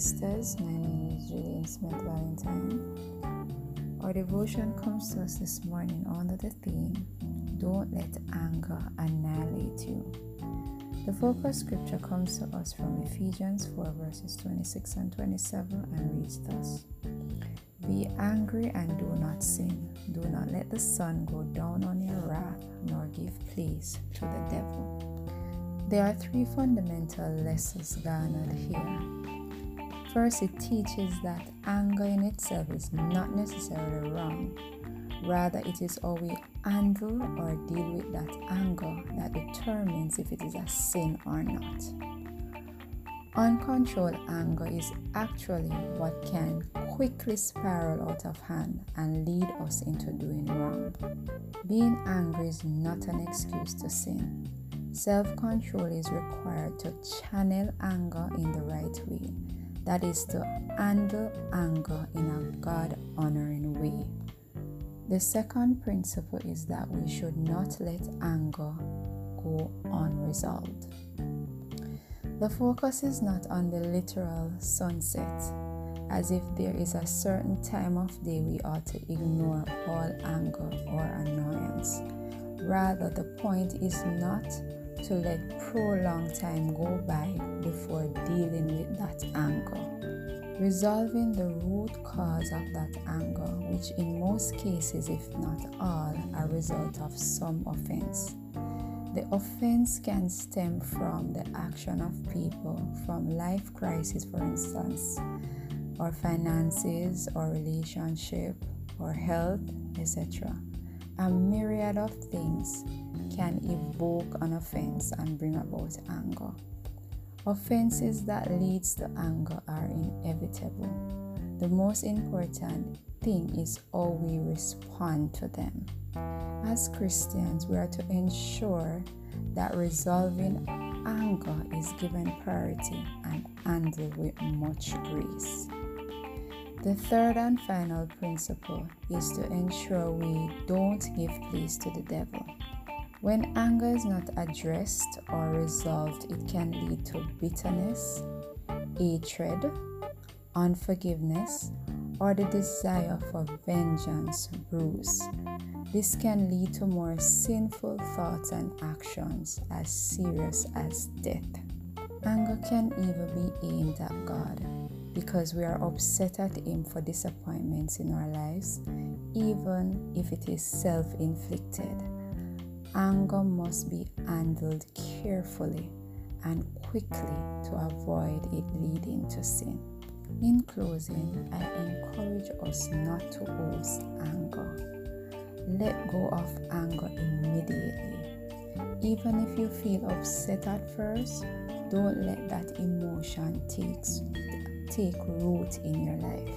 sisters. My name is Julian Smith Valentine. Our devotion comes to us this morning under the theme Don't Let Anger Annihilate You. The focus scripture comes to us from Ephesians 4, verses 26 and 27, and reads thus Be angry and do not sin. Do not let the sun go down on your wrath, nor give place to the devil. There are three fundamental lessons garnered here. First, it teaches that anger in itself is not necessarily wrong. Rather, it is how we handle or deal with that anger that determines if it is a sin or not. Uncontrolled anger is actually what can quickly spiral out of hand and lead us into doing wrong. Being angry is not an excuse to sin. Self control is required to channel anger in the right way, that is, to handle anger in a God honoring way. The second principle is that we should not let anger go unresolved. The focus is not on the literal sunset, as if there is a certain time of day we ought to ignore all anger or annoyance. Rather, the point is not to let prolonged time go by before dealing with that anger. Resolving the root cause of that anger, which in most cases, if not all, are a result of some offense. The offense can stem from the action of people, from life crisis, for instance, or finances, or relationship, or health, etc. A myriad of things can evoke an offense and bring about anger. Offenses that leads to anger are inevitable. The most important thing is how we respond to them. As Christians, we are to ensure that resolving anger is given priority and handled with much grace. The third and final principle is to ensure we don't give place to the devil. When anger is not addressed or resolved, it can lead to bitterness, hatred, unforgiveness, or the desire for vengeance, bruise. This can lead to more sinful thoughts and actions as serious as death. Anger can even be aimed at God because we are upset at Him for disappointments in our lives, even if it is self inflicted anger must be handled carefully and quickly to avoid it leading to sin. In closing, I encourage us not to host anger. Let go of anger immediately. Even if you feel upset at first, don't let that emotion takes, take root in your life.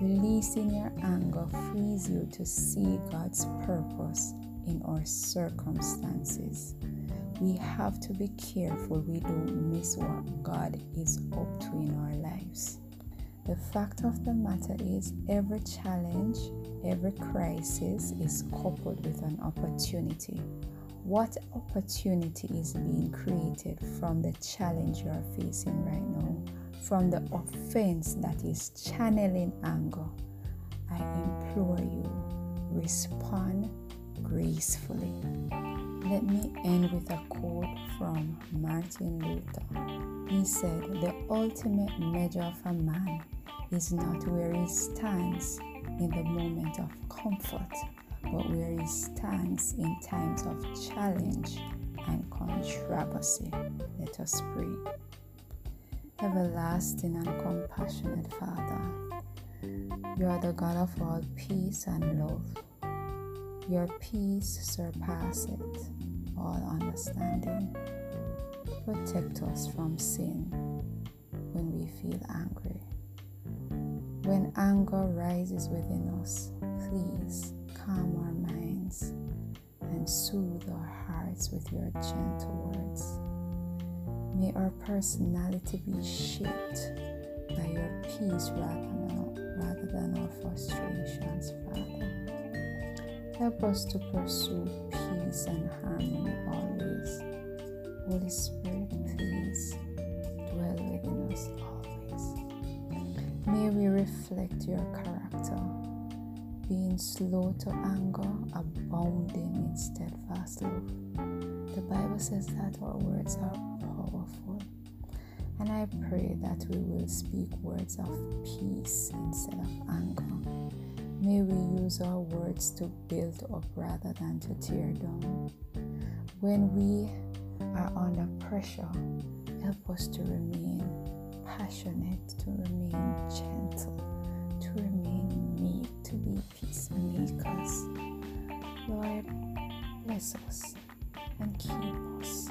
Releasing your anger frees you to see God's purpose in our circumstances. We have to be careful we don't miss what God is up to in our lives. The fact of the matter is, every challenge, every crisis is coupled with an opportunity. What opportunity is being created from the challenge you are facing right now, from the offense that is channeling anger? I implore you, respond gracefully. Let me end with a quote from Martin Luther. He said, The ultimate measure of a man is not where he stands in the moment of comfort, but where he stands in times of challenge and controversy. Let us pray. Everlasting and compassionate Father, you are the God of all peace and love. Your peace surpasses all understanding. Protect us from sin when we feel angry. When anger rises within us, please calm our minds and soothe our hearts with your gentle words. May our personality be shaped by your peace rather than, our frustrations, Father. Help us to pursue peace and harmony always. Holy Spirit, please dwell within us always. May we reflect your character, being slow to anger, abounding in steadfast love. The Bible says that our words are. And I pray that we will speak words of peace instead of anger. May we use our words to build up rather than to tear down. When we are under pressure, help us to remain passionate, to remain gentle, to remain meek, to be peacemakers. Lord, bless us and keep us.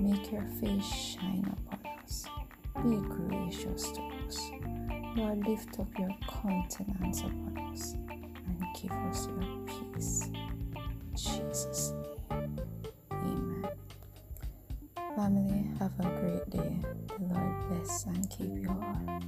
Make your face shine upon us. Be gracious to us. Lord, lift up your countenance upon us and give us your peace. In Jesus' name. Amen. Family, have a great day. The Lord bless and keep you all.